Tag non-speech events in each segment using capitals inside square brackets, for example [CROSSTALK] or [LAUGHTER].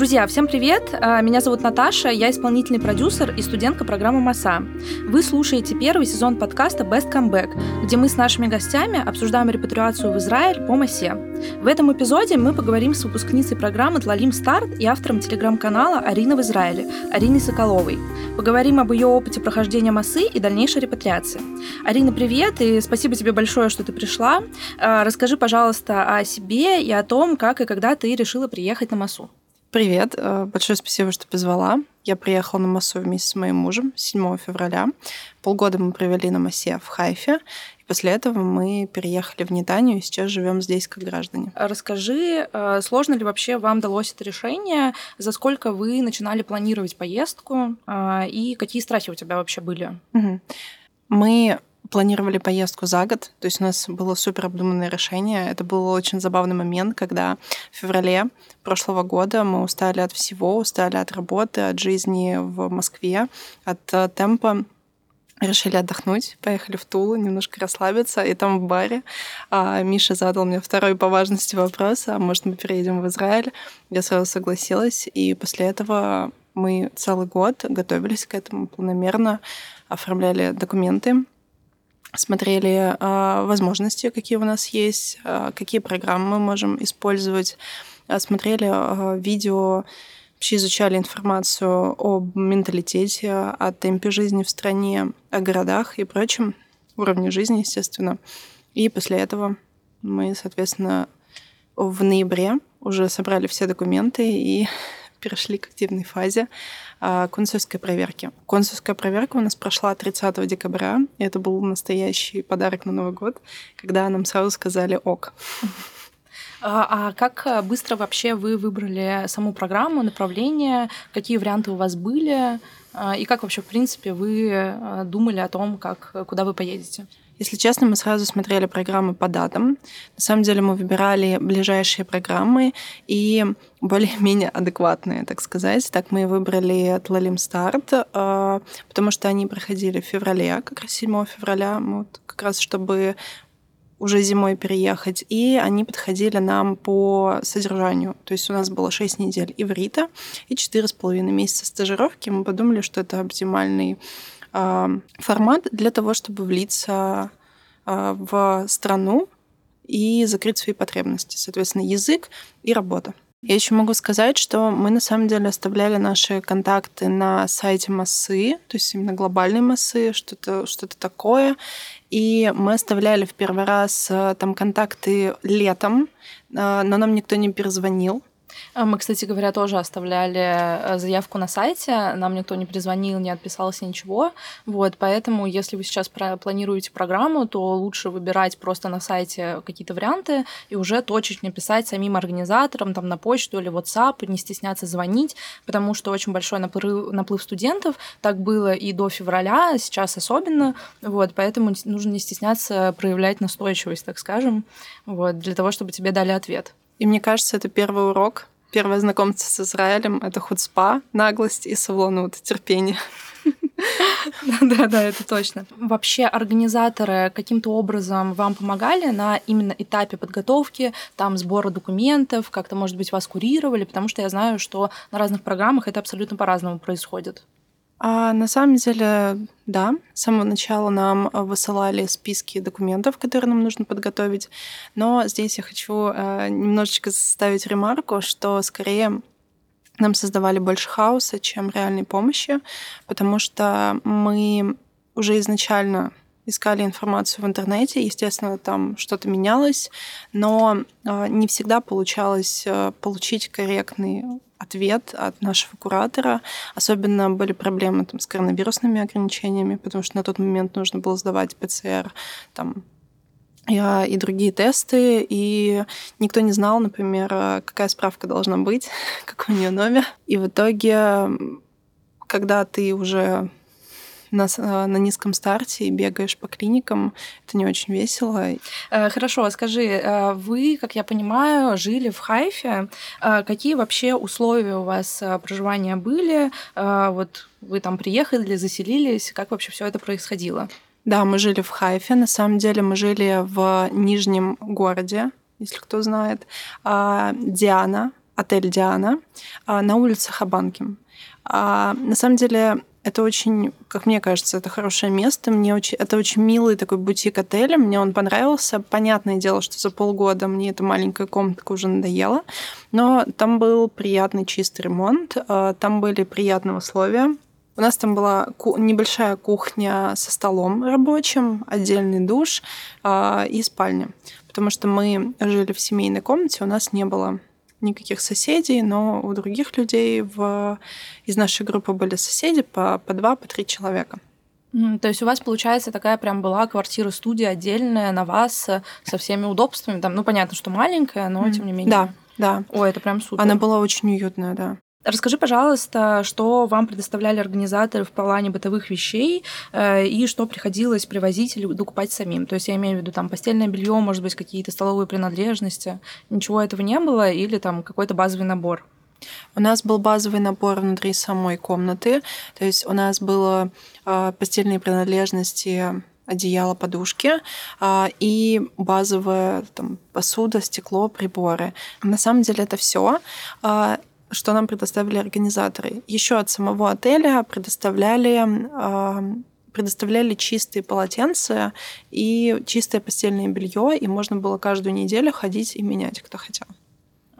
Друзья, всем привет! А, меня зовут Наташа, я исполнительный продюсер и студентка программы МАСА. Вы слушаете первый сезон подкаста Best Comeback, где мы с нашими гостями обсуждаем репатриацию в Израиль по МАСе. В этом эпизоде мы поговорим с выпускницей программы «Тлалим Старт» и автором телеграм-канала «Арина в Израиле» Ариной Соколовой. Поговорим об ее опыте прохождения МАСы и дальнейшей репатриации. Арина, привет, и спасибо тебе большое, что ты пришла. А, расскажи, пожалуйста, о себе и о том, как и когда ты решила приехать на МАСу. Привет, э, большое спасибо, что позвала. Я приехала на массу вместе с моим мужем 7 февраля. Полгода мы провели на массе в Хайфе, и после этого мы переехали в Нетанию и сейчас живем здесь как граждане. Расскажи, э, сложно ли вообще вам далось это решение? За сколько вы начинали планировать поездку? Э, и какие страхи у тебя вообще были? Угу. Мы планировали поездку за год, то есть у нас было супер обдуманное решение. Это был очень забавный момент, когда в феврале прошлого года мы устали от всего, устали от работы, от жизни в Москве, от э, темпа. Решили отдохнуть, поехали в Тулу, немножко расслабиться, и там в баре а, Миша задал мне второй по важности вопрос, а может мы переедем в Израиль? Я сразу согласилась, и после этого мы целый год готовились к этому планомерно, оформляли документы, смотрели э, возможности, какие у нас есть, э, какие программы мы можем использовать, э, смотрели видео, вообще изучали информацию об менталитете, о темпе жизни в стране, о городах и прочем, уровне жизни, естественно. И после этого мы, соответственно, в ноябре уже собрали все документы и перешли к активной фазе а, консульской проверки. Консульская проверка у нас прошла 30 декабря, и это был настоящий подарок на Новый год, когда нам сразу сказали «ок». А, а как быстро вообще вы выбрали саму программу, направление, какие варианты у вас были, а, и как вообще, в принципе, вы а, думали о том, как, куда вы поедете? Если честно, мы сразу смотрели программы по датам. На самом деле мы выбирали ближайшие программы и более-менее [LAUGHS] адекватные, так сказать. Так мы выбрали Тлалим Старт, а, потому что они проходили в феврале, как раз 7 февраля, вот как раз чтобы уже зимой переехать, и они подходили нам по содержанию. То есть у нас было 6 недель иврита и 4,5 месяца стажировки. Мы подумали, что это оптимальный формат для того, чтобы влиться а, в страну и закрыть свои потребности. Соответственно, язык и работа. Я еще могу сказать, что мы на самом деле оставляли наши контакты на сайте массы, то есть именно глобальной массы, что-то что такое. И мы оставляли в первый раз э, там контакты летом, э, но нам никто не перезвонил. А мы, кстати говоря, тоже оставляли э, заявку на сайте, нам никто не перезвонил, не отписался, ничего. Вот, поэтому, если вы сейчас планируете программу, то лучше выбирать просто на сайте какие-то варианты и уже точечно писать самим организаторам там на почту или WhatsApp, не стесняться звонить, потому что очень большой наплыв, наплыв студентов. Так было и до февраля, сейчас особенно. Вот, поэтому нужно не стесняться проявлять настойчивость, так скажем, вот, для того, чтобы тебе дали ответ. И мне кажется, это первый урок, первое знакомство с Израилем — это худспа, наглость и савлонут, терпение. [LAUGHS] Да, да, это точно. Вообще организаторы каким-то образом вам помогали на именно этапе подготовки, там сбора документов, как-то, может быть, вас курировали, потому что я знаю, что на разных программах это абсолютно по-разному происходит. А на самом деле, да, с самого начала нам э, высылали списки документов, которые нам нужно подготовить. Но здесь я хочу э, немножечко ставить ремарку, что скорее нам создавали больше хаоса, чем реальной помощи, потому что мы уже изначально искали информацию в интернете, естественно, там что-то менялось, но э, не всегда получалось получить корректный ответ от нашего куратора. Особенно были проблемы там, с коронавирусными ограничениями, потому что на тот момент нужно было сдавать ПЦР там, и другие тесты, и никто не знал, например, какая справка должна быть, [LAUGHS] какой у нее номер. И в итоге, когда ты уже на, э, на низком старте и бегаешь по клиникам, это не очень весело. Э, хорошо, скажи, э, вы, как я понимаю, жили в Хайфе. Какие вообще условия у вас проживания были? Вот вы там приехали, заселились, как вообще все это происходило? Да, мы жили в Хайфе. На самом деле мы жили в Нижнем городе, если кто знает. А, Диана, отель «Диана» на улице Хабанки. На самом деле это очень, как мне кажется, это хорошее место. Мне очень, это очень милый такой бутик отеля. Мне он понравился. Понятное дело, что за полгода мне эта маленькая комнатка уже надоела. Но там был приятный чистый ремонт. А, там были приятные условия. У нас там была небольшая кухня со столом рабочим, отдельный душ а, и спальня. Потому что мы жили в семейной комнате, у нас не было никаких соседей, но у других людей в... из нашей группы были соседи по, по два, по три человека. То есть у вас, получается, такая прям была квартира-студия отдельная на вас э, со всеми удобствами. Там, ну, понятно, что маленькая, но тем не менее. Да, да. Ой, это прям супер. Она была очень уютная, да. Расскажи, пожалуйста, что вам предоставляли организаторы в плане бытовых вещей э, и что приходилось привозить или докупать самим. То есть я имею в виду там постельное белье, может быть, какие-то столовые принадлежности. Ничего этого не было или там какой-то базовый набор? У нас был базовый набор внутри самой комнаты. То есть у нас было э, постельные принадлежности одеяло, подушки э, и базовая там, посуда, стекло, приборы. На самом деле это все. Что нам предоставили организаторы. Еще от самого отеля предоставляли предоставляли чистые полотенца и чистое постельное белье, и можно было каждую неделю ходить и менять, кто хотел.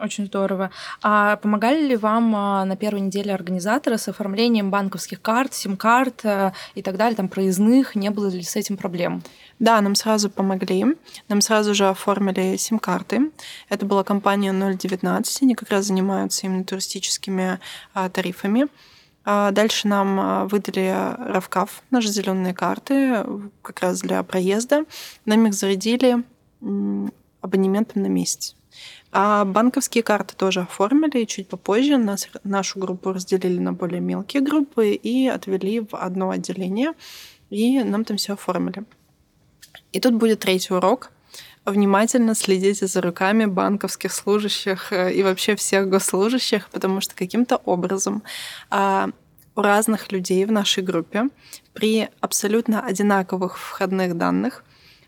Очень здорово. А помогали ли вам а, на первой неделе организаторы с оформлением банковских карт, сим-карт э, и так далее, там проездных? Не было ли с этим проблем? Да, нам сразу помогли. Нам сразу же оформили сим-карты. Это была компания 019. Они как раз занимаются именно туристическими а, тарифами. А дальше нам а, выдали Равкав, наши зеленые карты, как раз для проезда. Нам их зарядили абонементом на месяц. А банковские карты тоже оформили, чуть попозже нас, нашу группу разделили на более мелкие группы и отвели в одно отделение, и нам там все оформили. И тут будет третий урок. Внимательно следите за руками банковских служащих э, и вообще всех госслужащих, потому что каким-то образом а, у разных людей в нашей группе при абсолютно одинаковых входных данных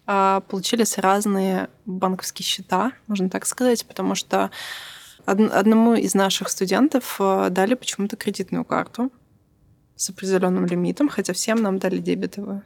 а, получились разные банковские счета, можно так сказать, потому что одному из наших студентов э, дали почему-то кредитную карту с определенным лимитом, хотя всем нам дали дебетовую.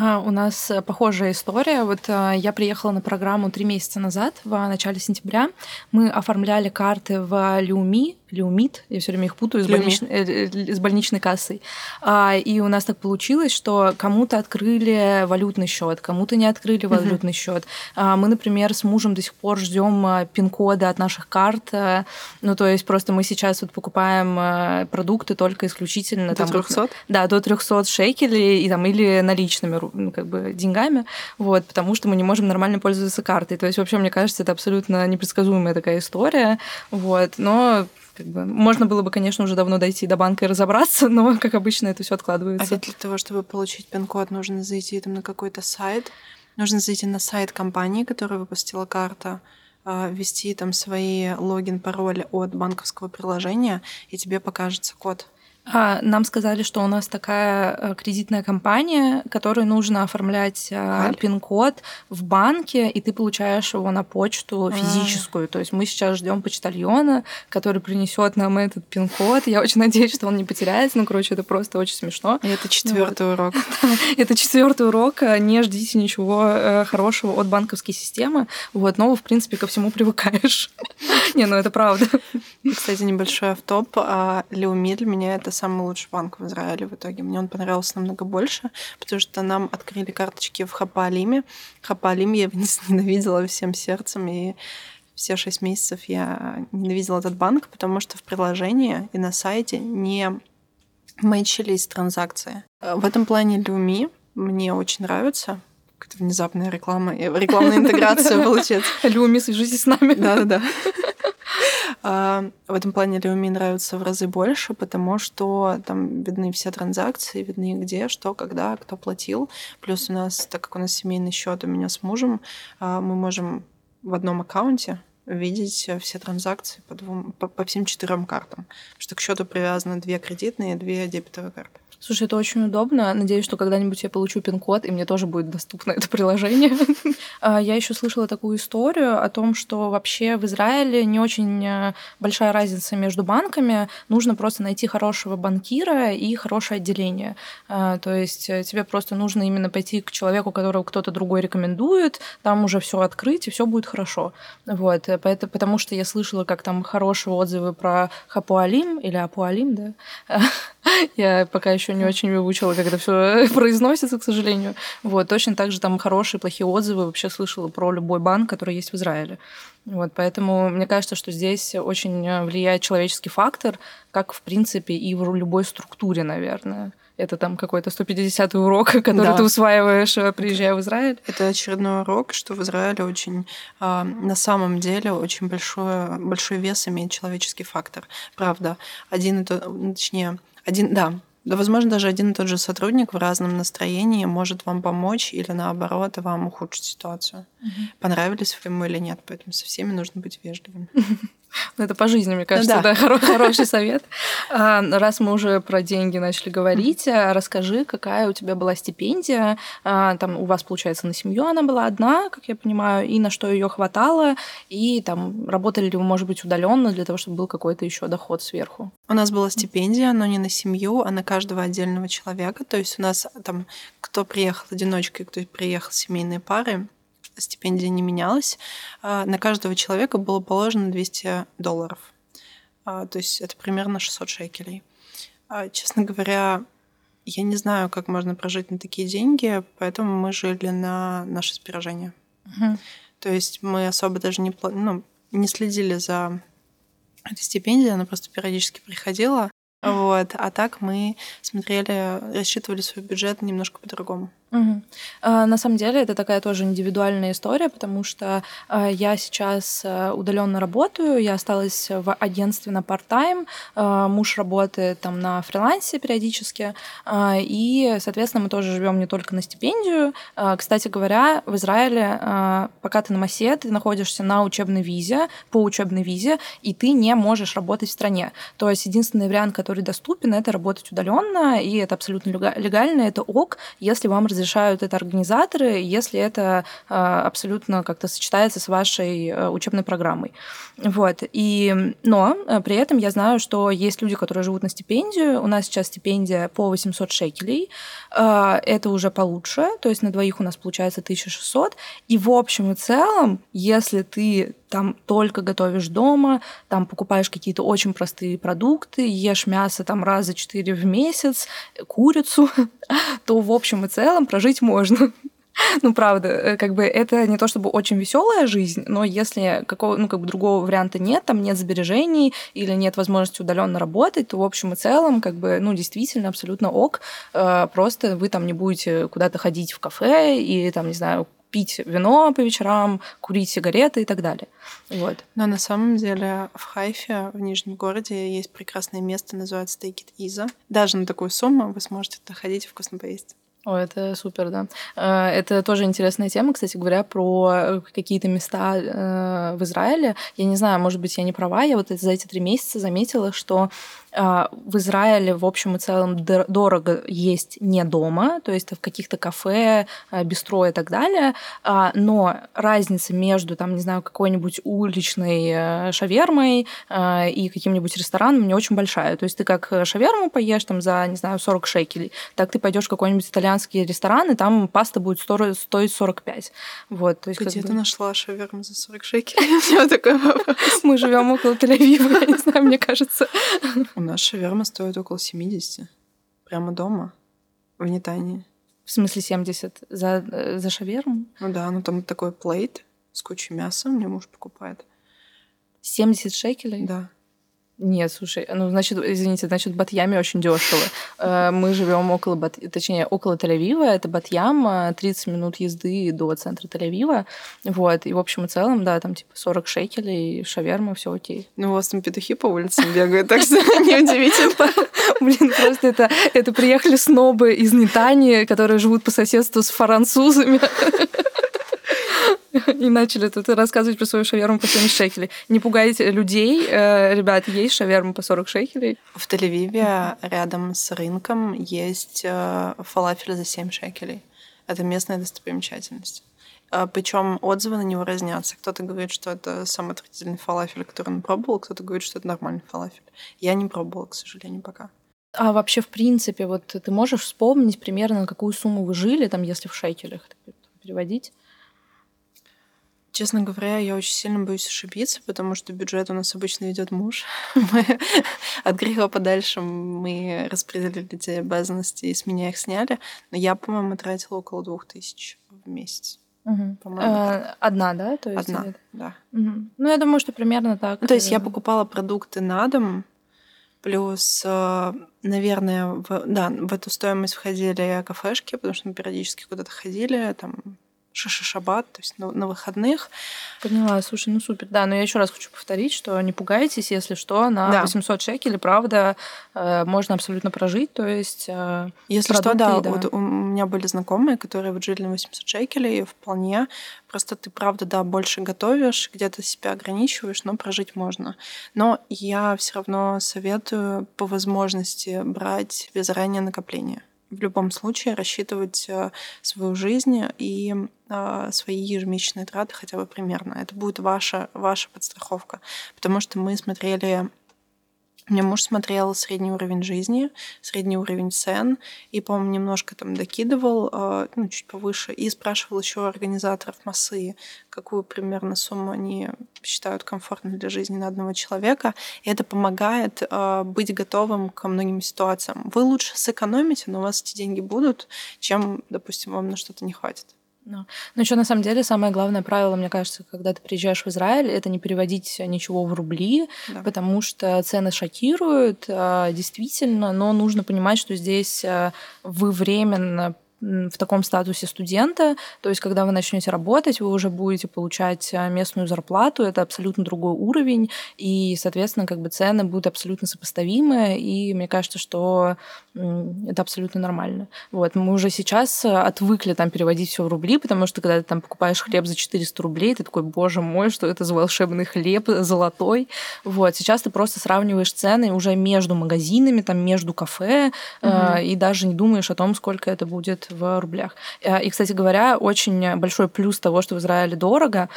А, у нас э, похожая история. Вот а, я приехала на программу три месяца назад, в начале сентября. Мы оформляли карты в Люми, Люмит, я все время их путаю, с, больнич... Э, с больничной кассой. А, и у нас так получилось, что кому-то открыли валютный счет, кому-то не открыли валютный uh-huh. счет. А, мы, например, с мужем до сих пор ждем пин-коды от наших карт. Ну, то есть просто мы сейчас вот покупаем продукты только исключительно... До там, 300? Да, до 300 шекелей и, там, или наличными как бы деньгами, вот, потому что мы не можем нормально пользоваться картой. То есть вообще, мне кажется, это абсолютно непредсказуемая такая история, вот, но как бы, можно было бы, конечно, уже давно дойти до банка и разобраться, но, как обычно, это все откладывается. А ведь для того, чтобы получить пин-код, нужно зайти там на какой-то сайт, нужно зайти на сайт компании, которая выпустила карту, а, ввести там свои логин, пароли от банковского приложения, и тебе покажется код. А, нам сказали, что у нас такая э, кредитная компания, которой нужно оформлять а, пин-код в банке, и ты получаешь его на почту а. физическую. А. То есть мы сейчас ждем почтальона, который принесет нам этот пин-код. Я очень надеюсь, что он не потеряется. Ну, короче, это просто очень смешно. И это четвертый вот. [LAUGHS] урок. Это четвертый урок. Не ждите ничего э, хорошего от банковской системы. Вот, но в принципе, ко всему привыкаешь. [LAUGHS] Не, ну это правда. Кстати, небольшой автоп. Леумид для меня это самый лучший банк в Израиле в итоге. Мне он понравился намного больше, потому что нам открыли карточки в Хапалиме. Хапалим я [LAUGHS] ненавидела всем сердцем, и все шесть месяцев я ненавидела этот банк, потому что в приложении и на сайте не мэчились транзакции. В этом плане Люми мне очень нравится. Какая-то внезапная реклама, рекламная [LAUGHS] интеграция получается. Люми, свяжитесь с нами. Да-да-да. А, в этом плане Leumi нравится в разы больше, потому что там видны все транзакции, видны где, что, когда, кто платил. Плюс у нас, так как у нас семейный счет у меня с мужем, а, мы можем в одном аккаунте видеть все транзакции по, двум, по, по всем четырем картам. Потому что к счету привязаны две кредитные и две дебетовые карты. Слушай, это очень удобно. Надеюсь, что когда-нибудь я получу пин-код, и мне тоже будет доступно [LAUGHS] это приложение. [LAUGHS] А, я еще слышала такую историю о том, что вообще в Израиле не очень э, большая разница между банками. Нужно просто найти хорошего банкира и хорошее отделение. А, то есть э, тебе просто нужно именно пойти к человеку, которого кто-то другой рекомендует, там уже все открыть, и все будет хорошо. Вот. Э, поэтому, потому что я слышала, как там хорошие отзывы про Хапуалим или Апуалим, да. [LAUGHS] Я пока еще не очень выучила, как это все [LAUGHS] произносится, к сожалению. Вот, точно так же там хорошие, плохие отзывы вообще слышала про любой банк, который есть в Израиле. Вот, поэтому мне кажется, что здесь очень влияет человеческий фактор, как, в принципе, и в любой структуре, наверное. Это там какой-то 150 урок, [LAUGHS] который да. ты усваиваешь, э, приезжая в Израиль. Это очередной урок, что в Израиле очень, а, на самом деле, очень большой, большой вес имеет человеческий фактор. Правда. Один, точнее, один, да, да, возможно, даже один и тот же сотрудник в разном настроении может вам помочь или наоборот вам ухудшить ситуацию. Угу. Понравились вы ему или нет, поэтому со всеми нужно быть вежливым. [LAUGHS] Ну, это по жизни, мне кажется, да, да [LAUGHS] хороший совет. А, раз мы уже про деньги начали говорить, а, расскажи, какая у тебя была стипендия. А, там у вас, получается, на семью она была одна, как я понимаю, и на что ее хватало, и там работали ли вы, может быть, удаленно для того, чтобы был какой-то еще доход сверху? У нас была стипендия, но не на семью, а на каждого отдельного человека. То есть у нас там кто приехал одиночкой, кто приехал семейные пары, стипендия не менялась. А, на каждого человека было положено 200 долларов. А, то есть это примерно 600 шекелей. А, честно говоря, я не знаю, как можно прожить на такие деньги, поэтому мы жили на наше сбережение. Угу. То есть мы особо даже не, ну, не следили за этой стипендией, она просто периодически приходила. Вот. А так мы смотрели, рассчитывали свой бюджет немножко по-другому. Угу. На самом деле это такая тоже индивидуальная история, потому что а, я сейчас а, удаленно работаю, я осталась в агентстве на part-time, муж работает там на фрилансе периодически, и, соответственно, мы тоже живем не только на стипендию. Кстати говоря, в Израиле, пока ты на МАСе, ты находишься на учебной визе, по учебной визе, и ты не можешь работать в стране. То есть единственный вариант, который доступен, это работать удаленно, и это абсолютно легально, это ок, если вам разрешают это организаторы, если это а, абсолютно как-то сочетается с вашей э, учебной программой. Вот. И, но э, при этом я знаю, что есть люди, которые живут на стипендию. У нас сейчас стипендия по 800 шекелей. Это уже получше, то есть на двоих у нас получается 1600. И в общем и целом, если ты там только готовишь дома, там покупаешь какие-то очень простые продукты, ешь мясо там раза четыре в месяц, курицу, [LAUGHS] то в общем и целом прожить можно. [LAUGHS] Ну, правда, э, как бы это не то чтобы очень веселая жизнь, но если какого, ну, как бы другого варианта нет, там нет сбережений или нет возможности удаленно работать, то в общем и целом, как бы, ну, действительно, абсолютно ок. Э, просто вы там не будете куда-то ходить в кафе и там, не знаю, пить вино по вечерам, курить сигареты и так далее. Вот. Но на самом деле в Хайфе, в Нижнем городе, есть прекрасное место, называется Take It Easy. Даже на такую сумму вы сможете туда ходить и вкусно поесть. О, это супер, да. Э, это тоже интересная тема, кстати говоря, про какие-то места э, в Израиле. Я не знаю, может быть, я не права, я вот за эти три месяца заметила, что в Израиле в общем и целом дорого есть не дома, то есть в каких-то кафе, а, бистро и так далее, а, но разница между, там, не знаю, какой-нибудь уличной э, шавермой и каким-нибудь рестораном не очень большая. То есть ты как шаверму поешь там за, не знаю, 40 шекелей, так ты пойдешь в какой-нибудь итальянский ресторан, и там паста будет стоить 45. Вот, то есть, Где ты бы... нашла шаверму за 40 шекелей? [LAUGHS] Мы живем около Тель-Авива, я не знаю, мне кажется. У нас шаверма стоит около 70. Прямо дома, в Нетании. В смысле 70 за, э, за шаверму? Ну да, ну там такой плейт с кучей мяса мне муж покупает. 70 шекелей? Да. Нет, слушай, ну, значит, извините, значит, Батьяме очень дешево. Э, мы живем около, Бат... точнее, около Тель-Авива, это Батьям, 30 минут езды до центра Тель-Авива, вот, и в общем и целом, да, там типа 40 шекелей, шаверма, все окей. Ну, у вас там петухи по улицам бегают, так что [LAUGHS] неудивительно. [LAUGHS] Блин, просто это, это приехали снобы из Нетании, которые живут по соседству с французами. [LAUGHS] и начали тут рассказывать про свою шаверму по 70 шекелей. Не пугайте людей, э, ребят, есть шаверма по 40 шекелей. В Тель-Авиве рядом с рынком есть э, фалафель за 7 шекелей. Это местная достопримечательность. А, Причем отзывы на него разнятся. Кто-то говорит, что это самый отвратительный фалафель, который он пробовал, кто-то говорит, что это нормальный фалафель. Я не пробовала, к сожалению, пока. А вообще, в принципе, вот ты можешь вспомнить примерно, на какую сумму вы жили, там, если в шекелях переводить? Честно говоря, я очень сильно боюсь ошибиться, потому что бюджет у нас обычно ведет муж. [LAUGHS] Мы от греха подальше мы распределили эти обязанности и с меня их сняли. Но я, по-моему, тратила около двух тысяч в месяц. Угу. Одна, да? То есть Одна, да. Угу. Ну, я думаю, что примерно так. Ну, то есть я покупала продукты на дом, плюс, э, наверное, в, да, в эту стоимость входили кафешки, потому что мы периодически куда-то ходили, там шабат, то есть на, на выходных. Поняла, слушай, ну супер. Да, но я еще раз хочу повторить, что не пугайтесь, если что, на да. 800 шекелей, правда, э, можно абсолютно прожить, то есть э, Если что, да, да. Вот у меня были знакомые, которые вот жили на 800 шекелей, вполне, просто ты, правда, да, больше готовишь, где-то себя ограничиваешь, но прожить можно. Но я все равно советую по возможности брать без ранее накопления в любом случае рассчитывать э, свою жизнь и э, свои ежемесячные траты хотя бы примерно. Это будет ваша, ваша подстраховка. Потому что мы смотрели меня муж смотрел средний уровень жизни, средний уровень цен, и, по-моему, немножко там докидывал, э, ну, чуть повыше, и спрашивал еще организаторов массы, какую примерно сумму они считают комфортной для жизни на одного человека. И это помогает э, быть готовым ко многим ситуациям. Вы лучше сэкономите, но у вас эти деньги будут, чем, допустим, вам на что-то не хватит. Ну, ну еще на самом деле самое главное правило, мне кажется, когда ты приезжаешь в Израиль, это не переводить ничего в рубли, да. потому что цены шокируют, а, действительно, но нужно понимать, что здесь а, вы временно в таком статусе студента, то есть когда вы начнете работать, вы уже будете получать а, местную зарплату, это абсолютно другой уровень, и, соответственно, как бы цены будут абсолютно сопоставимы, и мне кажется, что это абсолютно нормально. Вот, мы уже сейчас отвыкли там переводить все в рубли, потому что когда ты там покупаешь хлеб за 400 рублей, ты такой, боже мой, что это за волшебный хлеб золотой. Вот, сейчас ты просто сравниваешь цены уже между магазинами, там, между кафе, угу. э, и даже не думаешь о том, сколько это будет в рублях. Э, и, кстати говоря, очень большой плюс того, что в Израиле дорого,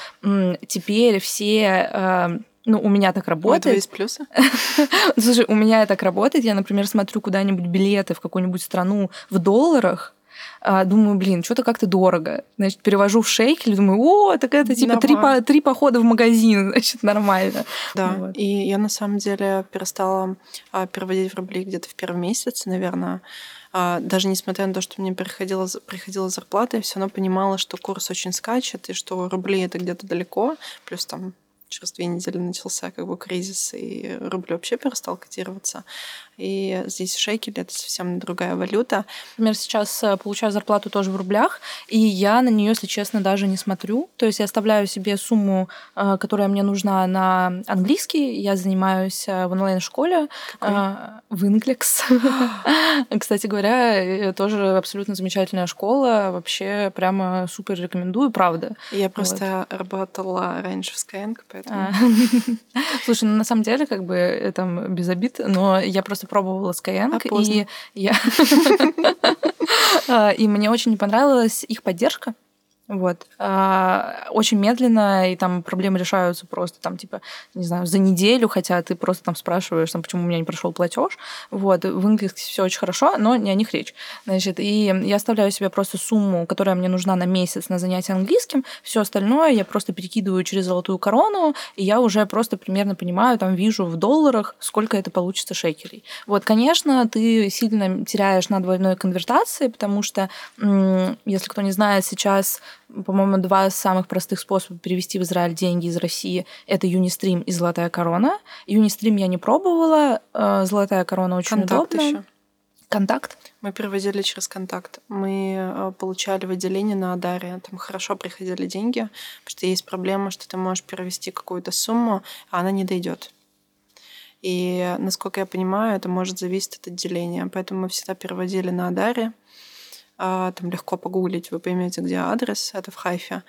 теперь все э, ну, у меня так работает. У есть плюсы? [LAUGHS] Слушай, у меня так работает. Я, например, смотрю куда-нибудь билеты в какую-нибудь страну в долларах, а, думаю, блин, что-то как-то дорого. Значит, перевожу в шейкель, думаю, о, так это типа три, по, три похода в магазин, [LAUGHS] значит, нормально. Да, вот. и я на самом деле перестала а, переводить в рубли где-то в первый месяц, наверное, а, даже несмотря на то, что мне приходила, приходила зарплата, я все равно понимала, что курс очень скачет, и что рубли это где-то далеко, плюс там через две недели начался как бы кризис, и рубль вообще перестал котироваться. И здесь шекель — это совсем другая валюта. Например, сейчас э, получаю зарплату тоже в рублях, и я на нее, если честно, даже не смотрю. То есть я оставляю себе сумму, э, которая мне нужна на английский. Я занимаюсь э, в онлайн-школе в Инглекс. [LAUGHS] Кстати говоря, тоже абсолютно замечательная школа. Вообще прямо супер рекомендую, правда. Я просто работала раньше в Skyeng, поэтому... А. [LAUGHS] Слушай, ну на самом деле, как бы, там без обид, но я просто пробовала Skyeng, а и я... [LAUGHS] А, и мне очень понравилась их поддержка. Вот. А, очень медленно, и там проблемы решаются просто там, типа, не знаю, за неделю, хотя ты просто там спрашиваешь, там, почему у меня не прошел платеж. Вот. В английском все очень хорошо, но не о них речь. Значит, и я оставляю себе просто сумму, которая мне нужна на месяц на занятие английским. Все остальное я просто перекидываю через золотую корону, и я уже просто примерно понимаю, там, вижу в долларах, сколько это получится шекелей. Вот, конечно, ты сильно теряешь на двойной конвертации, потому что, если кто не знает, сейчас по-моему, два самых простых способа перевести в Израиль деньги из России — это Юнистрим и Золотая корона. Юнистрим я не пробовала, э, Золотая корона очень Контакт удобно. Еще. Контакт? Мы переводили через контакт. Мы э, получали выделение на Адаре. Там хорошо приходили деньги, потому что есть проблема, что ты можешь перевести какую-то сумму, а она не дойдет. И, насколько я понимаю, это может зависеть от отделения. Поэтому мы всегда переводили на Адаре. А, там легко погуглить, вы поймете, где адрес, это в Хайфе.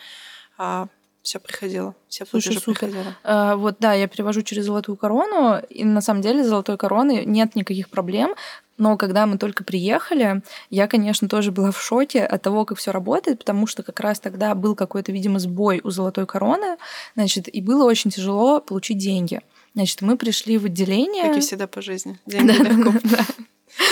А, все приходило, все платежи Слушай, супер. приходили. А, вот, да, я перевожу через золотую корону, и на самом деле золотой короны нет никаких проблем. Но когда мы только приехали, я, конечно, тоже была в шоке от того, как все работает, потому что как раз тогда был какой-то, видимо, сбой у золотой короны, значит, и было очень тяжело получить деньги. Значит, мы пришли в отделение. Как и всегда по жизни. [LAUGHS] Деньги легко.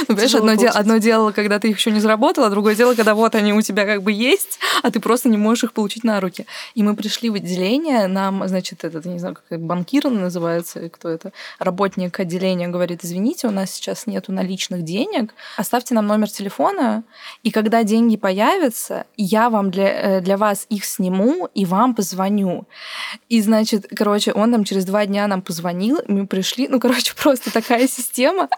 Ну, понимаешь, одно, дело, одно дело, когда ты их еще не заработала, а другое дело, когда вот они у тебя как бы есть, а ты просто не можешь их получить на руки. И мы пришли в отделение, нам, значит, этот, не знаю, как банкир называется, кто это, работник отделения говорит, извините, у нас сейчас нету наличных денег, оставьте нам номер телефона, и когда деньги появятся, я вам для, э, для вас их сниму и вам позвоню. И, значит, короче, он нам через два дня нам позвонил, мы пришли, ну, короче, [LAUGHS] просто такая система.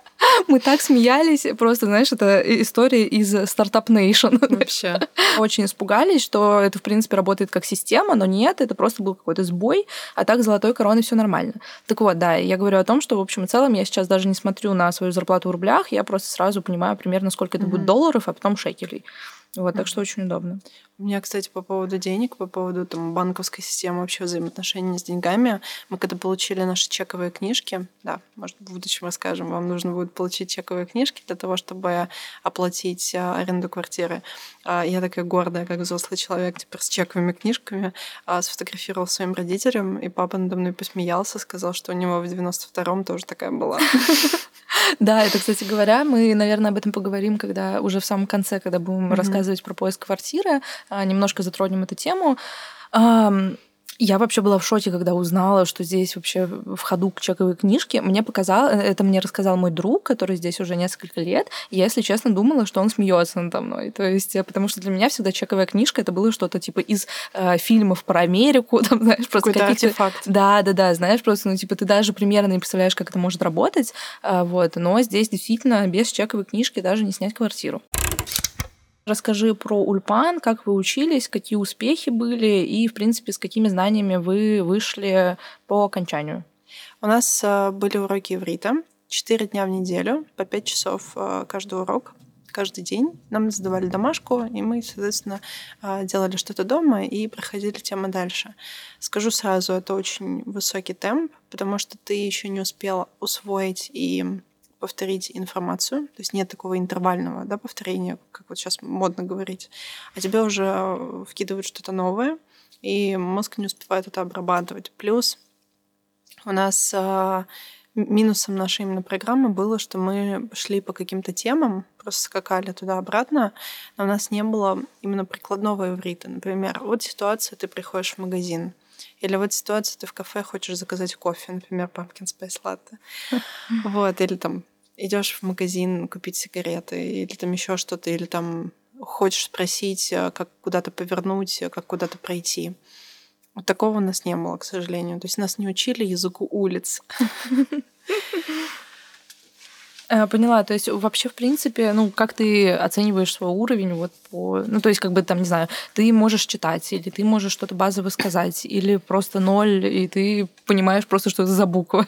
Мы так смеялись, испугались, просто, знаешь, это история из Startup Nation. Вообще. [LAUGHS] Очень испугались, что это, в принципе, работает как система, но нет, это просто был какой-то сбой, а так золотой короной все нормально. Так вот, да, я говорю о том, что, в общем и целом, я сейчас даже не смотрю на свою зарплату в рублях, я просто сразу понимаю примерно, сколько это будет долларов, а потом шекелей. Вот, так что очень удобно. У меня, кстати, по поводу денег, по поводу там, банковской системы, вообще взаимоотношений с деньгами, мы когда получили наши чековые книжки, да, может, в будущем расскажем, вам нужно будет получить чековые книжки для того, чтобы оплатить а, аренду квартиры. А, я такая гордая, как взрослый человек, теперь с чековыми книжками, а, сфотографировал своим родителям, и папа надо мной посмеялся, сказал, что у него в 92-м тоже такая была. [LAUGHS] Да, это, кстати говоря, мы, наверное, об этом поговорим, когда уже в самом конце, когда будем рассказывать про поиск квартиры, а, немножко затронем эту тему. Я вообще была в шоке, когда узнала, что здесь вообще в ходу чековые книжки. Мне показал, это мне рассказал мой друг, который здесь уже несколько лет. И я, если честно, думала, что он смеется надо мной. То есть, э, потому что для меня всегда чековая книжка это было что-то типа из э, фильмов про Америку, [LAUGHS] там, знаешь, просто какие-то... артефакт. Да, да, да, знаешь, просто, ну, типа, ты даже примерно не представляешь, как это может работать. Э, вот. Но здесь действительно без чековой книжки даже не снять квартиру. Расскажи про Ульпан, как вы учились, какие успехи были и, в принципе, с какими знаниями вы вышли по окончанию. У нас э, были уроки иврита, четыре дня в неделю, по пять часов э, каждый урок каждый день. Нам задавали домашку, и мы, соответственно, э, делали что-то дома и проходили тему дальше. Скажу сразу, это очень высокий темп, потому что ты еще не успел усвоить и повторить информацию, то есть нет такого интервального да, повторения, как вот сейчас модно говорить, а тебе уже э, вкидывают что-то новое, и мозг не успевает это обрабатывать. Плюс у нас а, минусом нашей именно программы было, что мы шли по каким-то темам, просто скакали туда-обратно, но у нас не было именно прикладного иврита. Например, вот ситуация, ты приходишь в магазин, или вот ситуация, ты в кафе хочешь заказать кофе, например, pumpkin spice latte. [LAUGHS] Вот, или там идешь в магазин купить сигареты или там еще что-то, или там хочешь спросить, э, как куда-то повернуть, э, как куда-то пройти. Вот такого у нас не было, к сожалению. То есть нас не учили языку улиц. Э, поняла, то есть вообще, в принципе, ну, как ты оцениваешь свой уровень вот по... Ну, то есть, как бы там, не знаю, ты можешь читать, или ты можешь что-то базово сказать, или просто ноль, и ты понимаешь просто, что это за буква.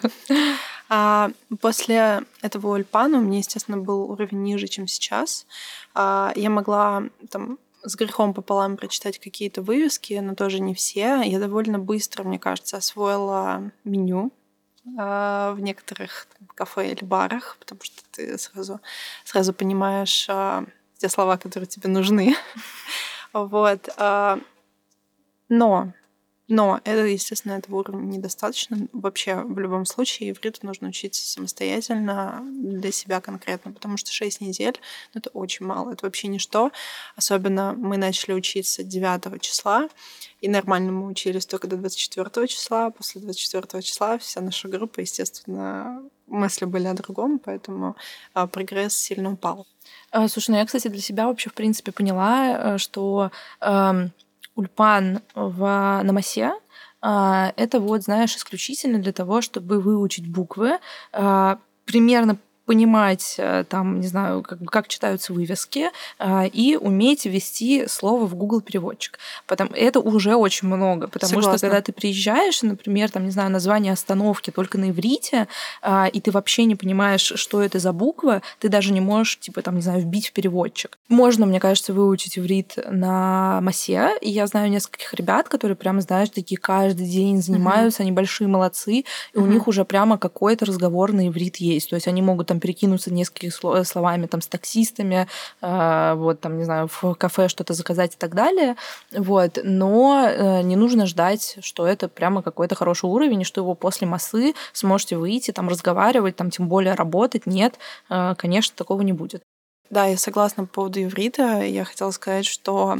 А после этого ульпана у меня, естественно, был уровень ниже, чем сейчас. А я могла там с грехом пополам прочитать какие-то вывески, но тоже не все. Я довольно быстро, мне кажется, освоила меню а, в некоторых там, кафе или барах, потому что ты сразу, сразу понимаешь а, те слова, которые тебе нужны. [LAUGHS] Вот. А, но но это, естественно, этого уровня недостаточно. Вообще, в любом случае, ивриту нужно учиться самостоятельно для себя конкретно, потому что 6 недель ну, это очень мало, это вообще ничто. Особенно мы начали учиться 9 числа, и нормально мы учились только до 24 числа. После 24 числа вся наша группа, естественно, мысли были о другом, поэтому а, прогресс сильно упал. А, слушай, ну я, кстати, для себя вообще, в принципе, поняла, э, что э, ульпан в Намасе, это вот, знаешь, исключительно для того, чтобы выучить буквы. А, примерно понимать, э, там, не знаю, как, как читаются вывески, э, и уметь ввести слово в Google переводчик. Потому, это уже очень много, потому Согласна. что когда ты приезжаешь, например, там, не знаю, название остановки только на иврите, э, и ты вообще не понимаешь, что это за буква, ты даже не можешь, типа, там, не знаю, вбить в переводчик. Можно, мне кажется, выучить иврит на массе, и я знаю нескольких ребят, которые прямо, знаешь, такие каждый день занимаются, mm-hmm. они большие молодцы, и mm-hmm. у них уже прямо какой-то разговор на иврит есть. То есть они могут там перекинуться несколькими словами там с таксистами, э, вот там, не знаю, в кафе что-то заказать и так далее. Вот. Но э, не нужно ждать, что это прямо какой-то хороший уровень, и что его после массы сможете выйти, там разговаривать, там тем более работать. Нет, э, конечно, такого не будет. Да, я согласна по поводу иврита. Я хотела сказать, что а,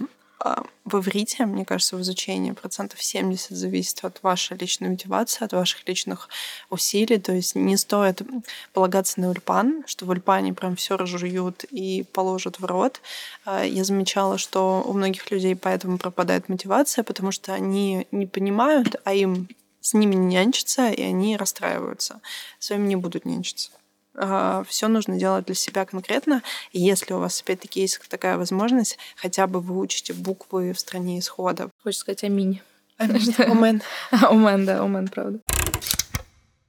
в иврите, мне кажется, в изучении процентов 70 зависит от вашей личной мотивации, от ваших личных усилий. То есть не стоит полагаться на ульпан, что в ульпане прям все разжуют и положат в рот. А, я замечала, что у многих людей поэтому пропадает мотивация, потому что они не понимают, а им с ними не нянчатся, и они расстраиваются. С вами не будут нянчиться. А, все нужно делать для себя конкретно. И если у вас, опять-таки, есть такая возможность, хотя бы вы учите буквы в стране исхода. Хочешь сказать аминь. Аминь. [LAUGHS] Омен. Омен, да, омен, правда.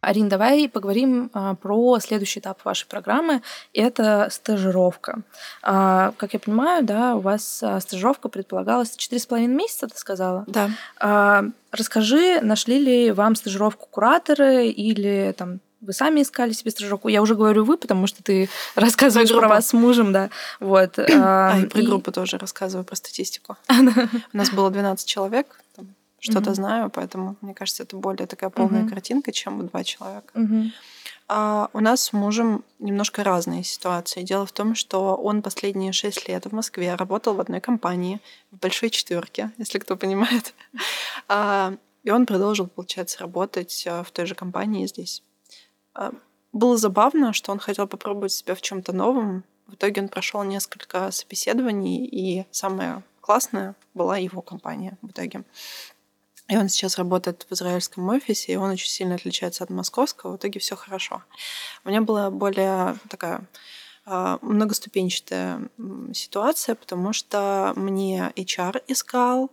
Арин, давай поговорим а, про следующий этап вашей программы. Это стажировка. А, как я понимаю, да, у вас а, стажировка предполагалась 4,5 месяца, ты сказала? Да. А, расскажи, нашли ли вам стажировку кураторы или там вы сами искали себе стажировку. Я уже говорю вы, потому что ты [LAUGHS] рассказываешь про, про вас с мужем, да. Вот. [CLEARS THROAT] А, и про и... группу тоже рассказываю, про статистику. [LAUGHS] У нас было 12 человек, что-то знаю, поэтому, мне кажется, это более такая полная картинка, чем два человека. А у нас с мужем немножко разные ситуации. Дело в том, что он последние шесть лет в Москве работал в одной компании, в большой четверке, [LAUGHS] если кто понимает. А, и он продолжил, получается, работать а, в той же компании здесь. А, было забавно, что он хотел попробовать себя в чем-то новом. В итоге он прошел несколько собеседований, и самое классное была его компания в итоге. И он сейчас работает в израильском офисе, и он очень сильно отличается от московского. В итоге все хорошо. У меня была более такая а, многоступенчатая ситуация, потому что мне HR искал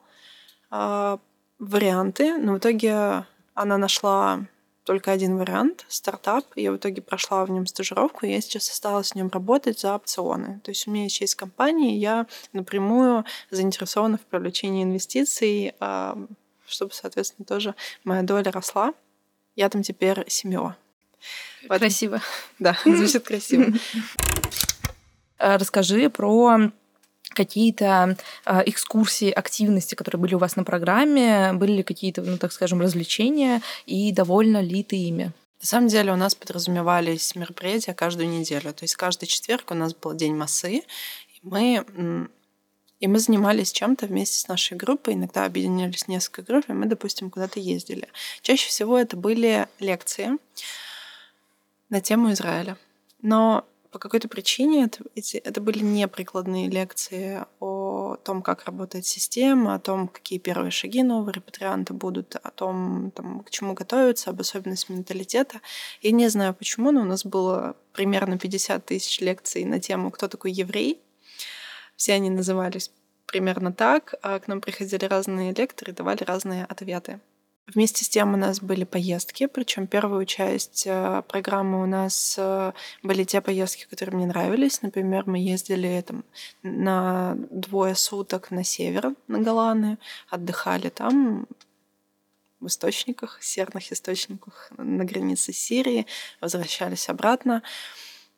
а, варианты, но в итоге она нашла только один вариант — стартап. Я в итоге прошла в нем стажировку, я сейчас осталась в нем работать за опционы. То есть у меня есть часть компании, я напрямую заинтересована в привлечении инвестиций, а, чтобы, соответственно, тоже моя доля росла. Я там теперь семья. Красиво. Да, [LAUGHS] звучит красиво. [LAUGHS] Расскажи про какие-то э, экскурсии, активности, которые были у вас на программе, были ли какие-то, ну так скажем, развлечения и довольно ли ты ими? На самом деле у нас подразумевались мероприятия каждую неделю. То есть каждый четверг у нас был день массы, и мы, и мы занимались чем-то вместе с нашей группой. Иногда объединялись несколько групп, и мы, допустим, куда-то ездили. Чаще всего это были лекции на тему Израиля. Но по какой-то причине это, эти, это были не прикладные лекции о том, как работает система, о том, какие первые шаги нового репатрианта будут, о том, там, к чему готовиться, об особенностях менталитета. Я не знаю почему, но у нас было примерно 50 тысяч лекций на тему «Кто такой еврей?». Все они назывались примерно так, а к нам приходили разные лекторы давали разные ответы. Вместе с тем у нас были поездки, причем первую часть э, программы у нас э, были те поездки, которые мне нравились. Например, мы ездили там, на двое суток на север, на Голланы, отдыхали там в источниках, серных источниках на границе Сирии, возвращались обратно,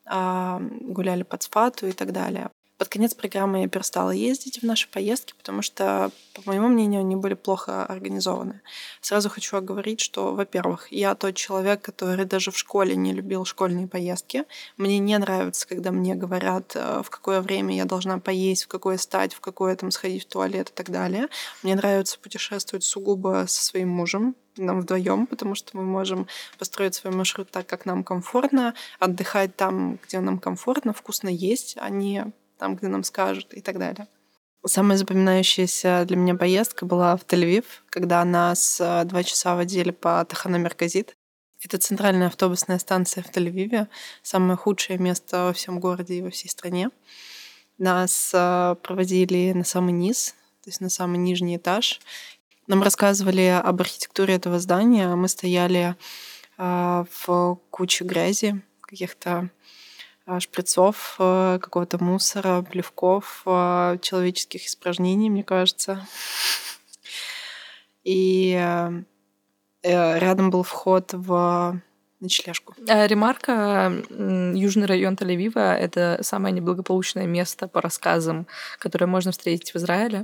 а, гуляли под Сфату и так далее. Под конец программы я перестала ездить в наши поездки, потому что, по моему мнению, они были плохо организованы. Сразу хочу оговорить, что, во-первых, я тот человек, который даже в школе не любил школьные поездки. Мне не нравится, когда мне говорят, э, в какое время я должна поесть, в какое стать, в какое там сходить в туалет и так далее. Мне нравится путешествовать сугубо со своим мужем, нам вдвоем, потому что мы можем построить свой маршрут так, как нам комфортно, отдыхать там, где нам комфортно, вкусно есть, а не там, где нам скажут и так далее. Самая запоминающаяся для меня поездка была в Тель-Авив, когда нас э, два часа водили по Тахана Мерказит. Это центральная автобусная станция в Тель-Авиве, самое худшее место во всем городе и во всей стране. Нас э, проводили на самый низ, то есть на самый нижний этаж. Нам рассказывали об архитектуре этого здания. Мы стояли э, в куче грязи, каких-то шприцов, какого-то мусора, плевков, человеческих испражнений, мне кажется. И рядом был вход в ночлежку. Э, ремарка. Южный район Тель-Авива — это самое неблагополучное место по рассказам, которое можно встретить в Израиле.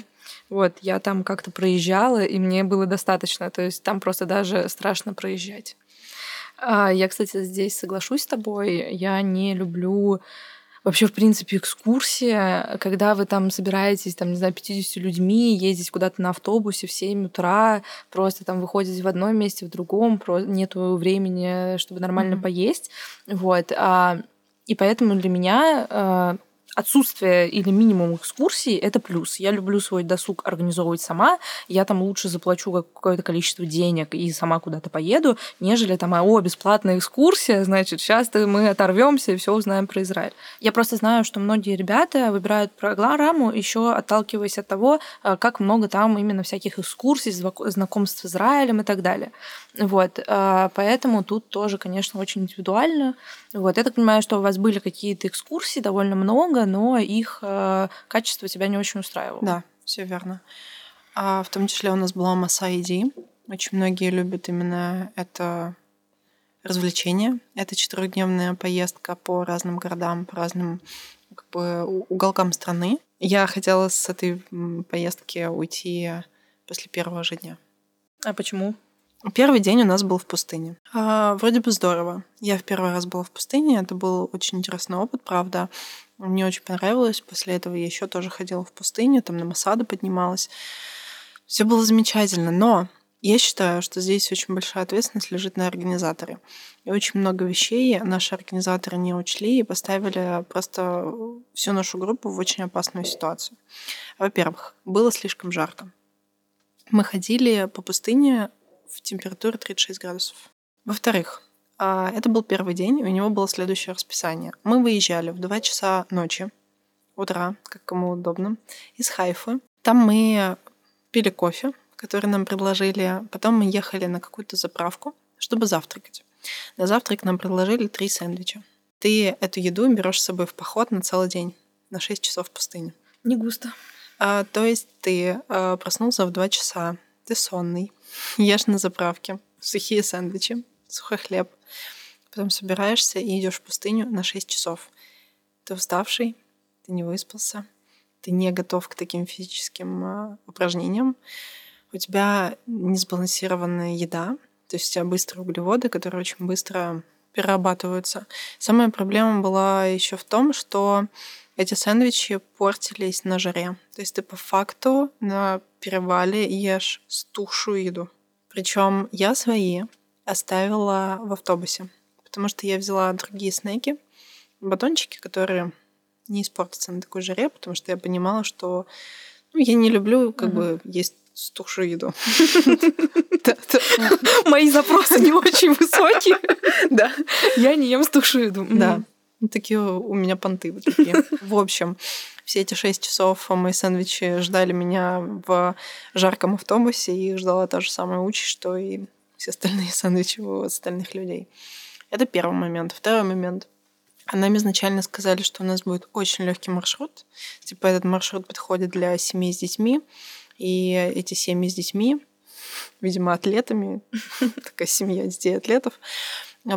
Вот, я там как-то проезжала, и мне было достаточно. То есть там просто даже страшно проезжать. А, я, кстати, здесь соглашусь с тобой. Я не люблю вообще, в принципе, экскурсия, когда вы там собираетесь, там, не знаю, 50 людьми, ездить куда-то на автобусе в 7 утра, просто там выходите в одном месте, в другом, нету времени, чтобы нормально mm-hmm. поесть. Вот. А, и поэтому для меня а, отсутствие или минимум экскурсий — это плюс. Я люблю свой досуг организовывать сама. Я там лучше заплачу какое-то количество денег и сама куда-то поеду, нежели там, о, бесплатная экскурсия, [LAUGHS] значит, сейчас мы оторвемся и все узнаем про Израиль. Я просто знаю, что многие ребята выбирают программу еще отталкиваясь от того, э, как много там именно всяких экскурсий, знакомств с Израилем и так далее. Вот, э, поэтому тут тоже, конечно, очень индивидуально. Вот, я так понимаю, что у вас были какие-то экскурсии довольно много, но их э, качество тебя не очень устраивало. Да, все верно. А в том числе у нас была масса ID. Очень многие любят именно это развлечение. Это четырехдневная поездка по разным городам, по разным как бы, уголкам страны. Я хотела с этой поездки уйти после первого же дня. А почему? Первый день у нас был в пустыне. А, вроде бы здорово. Я в первый раз была в пустыне. Это был очень интересный опыт, правда. Мне очень понравилось. После этого я еще тоже ходила в пустыню, там на Масаду поднималась. Все было замечательно, но я считаю, что здесь очень большая ответственность лежит на организаторе. И очень много вещей наши организаторы не учли и поставили просто всю нашу группу в очень опасную ситуацию. Во-первых, было слишком жарко. Мы ходили по пустыне в температуре 36 градусов. Во-вторых, это был первый день, у него было следующее расписание. Мы выезжали в 2 часа ночи, утра, как кому удобно, из Хайфы. Там мы пили кофе, который нам предложили. Потом мы ехали на какую-то заправку, чтобы завтракать. На завтрак нам предложили три сэндвича. Ты эту еду берешь с собой в поход на целый день, на 6 часов в пустыне. Не густо. А, то есть ты а, проснулся в 2 часа, ты сонный, [LAUGHS] ешь на заправке, сухие сэндвичи, сухой хлеб. Потом собираешься и идешь в пустыню на 6 часов. Ты уставший, ты не выспался, ты не готов к таким физическим а, упражнениям. У тебя несбалансированная еда, то есть у тебя быстрые углеводы, которые очень быстро перерабатываются. Самая проблема была еще в том, что эти сэндвичи портились на жаре. То есть ты по факту на перевале ешь стухшую еду. Причем я свои оставила в автобусе, потому что я взяла другие снеки, батончики, которые не испортятся на такой жаре, потому что я понимала, что ну, я не люблю как бы есть стухшую еду. [LAUGHS] Мои запросы не очень высокие. [LAUGHS] Да. Я не ем стухшую еду. Да. Ну, такие у меня понты вот такие. В общем, все эти шесть часов мои сэндвичи ждали меня в жарком автобусе, и их ждала та же самая участь, что и все остальные [LAUGHS] сэндвичи у остальных людей. Это первый момент. Второй момент. Нам изначально сказали, что у нас будет очень легкий маршрут. Типа этот маршрут подходит для семей с детьми. И эти семьи с детьми, видимо, атлетами, [LAUGHS] такая семья детей-атлетов,